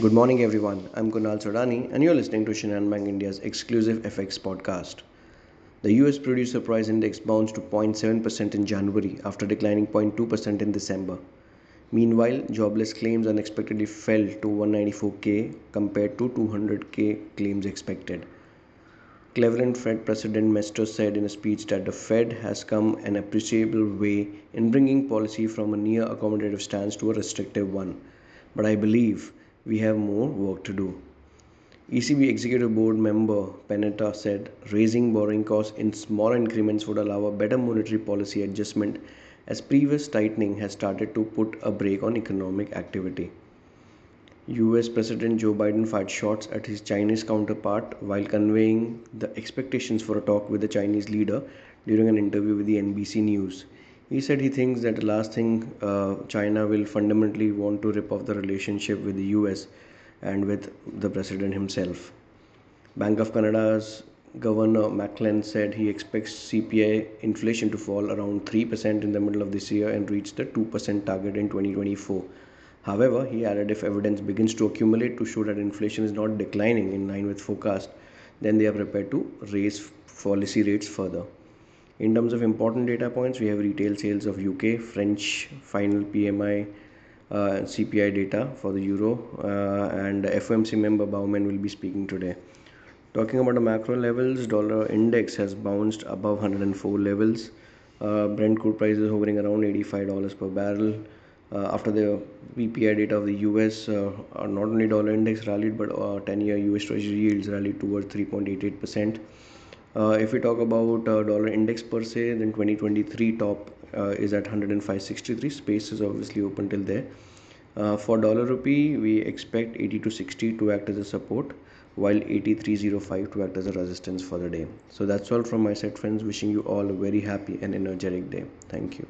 Good morning, everyone. I'm Kunal Sodani, and you're listening to Shinhan Bank India's exclusive FX podcast. The US producer price index bounced to 0.7% in January after declining 0.2% in December. Meanwhile, jobless claims unexpectedly fell to 194k compared to 200k claims expected. Cleveland Fed President Mester said in a speech that the Fed has come an appreciable way in bringing policy from a near accommodative stance to a restrictive one. But I believe we have more work to do. ECB Executive Board member Panetta said raising borrowing costs in small increments would allow a better monetary policy adjustment as previous tightening has started to put a brake on economic activity. US President Joe Biden fired shots at his Chinese counterpart while conveying the expectations for a talk with the Chinese leader during an interview with the NBC News. He said he thinks that the last thing uh, China will fundamentally want to rip off the relationship with the US and with the president himself. Bank of Canada's Governor Macklem said he expects CPI inflation to fall around 3% in the middle of this year and reach the 2% target in 2024. However, he added if evidence begins to accumulate to show that inflation is not declining in line with forecast, then they are prepared to raise policy rates further. In terms of important data points, we have retail sales of UK, French final PMI, uh, CPI data for the euro, uh, and FOMC member Bowman will be speaking today. Talking about the macro levels, dollar index has bounced above 104 levels. Uh, Brent crude price is hovering around $85 per barrel. Uh, after the PPI data of the US, uh, not only dollar index rallied, but 10-year US Treasury yields rallied towards 3.88 percent. Uh, if we talk about uh, dollar index per se, then 2023 top uh, is at 105.63. Space is obviously open till there. Uh, for dollar rupee, we expect 80 to 60 to act as a support, while 83.05 to act as a resistance for the day. So that's all from my side, friends. Wishing you all a very happy and energetic day. Thank you.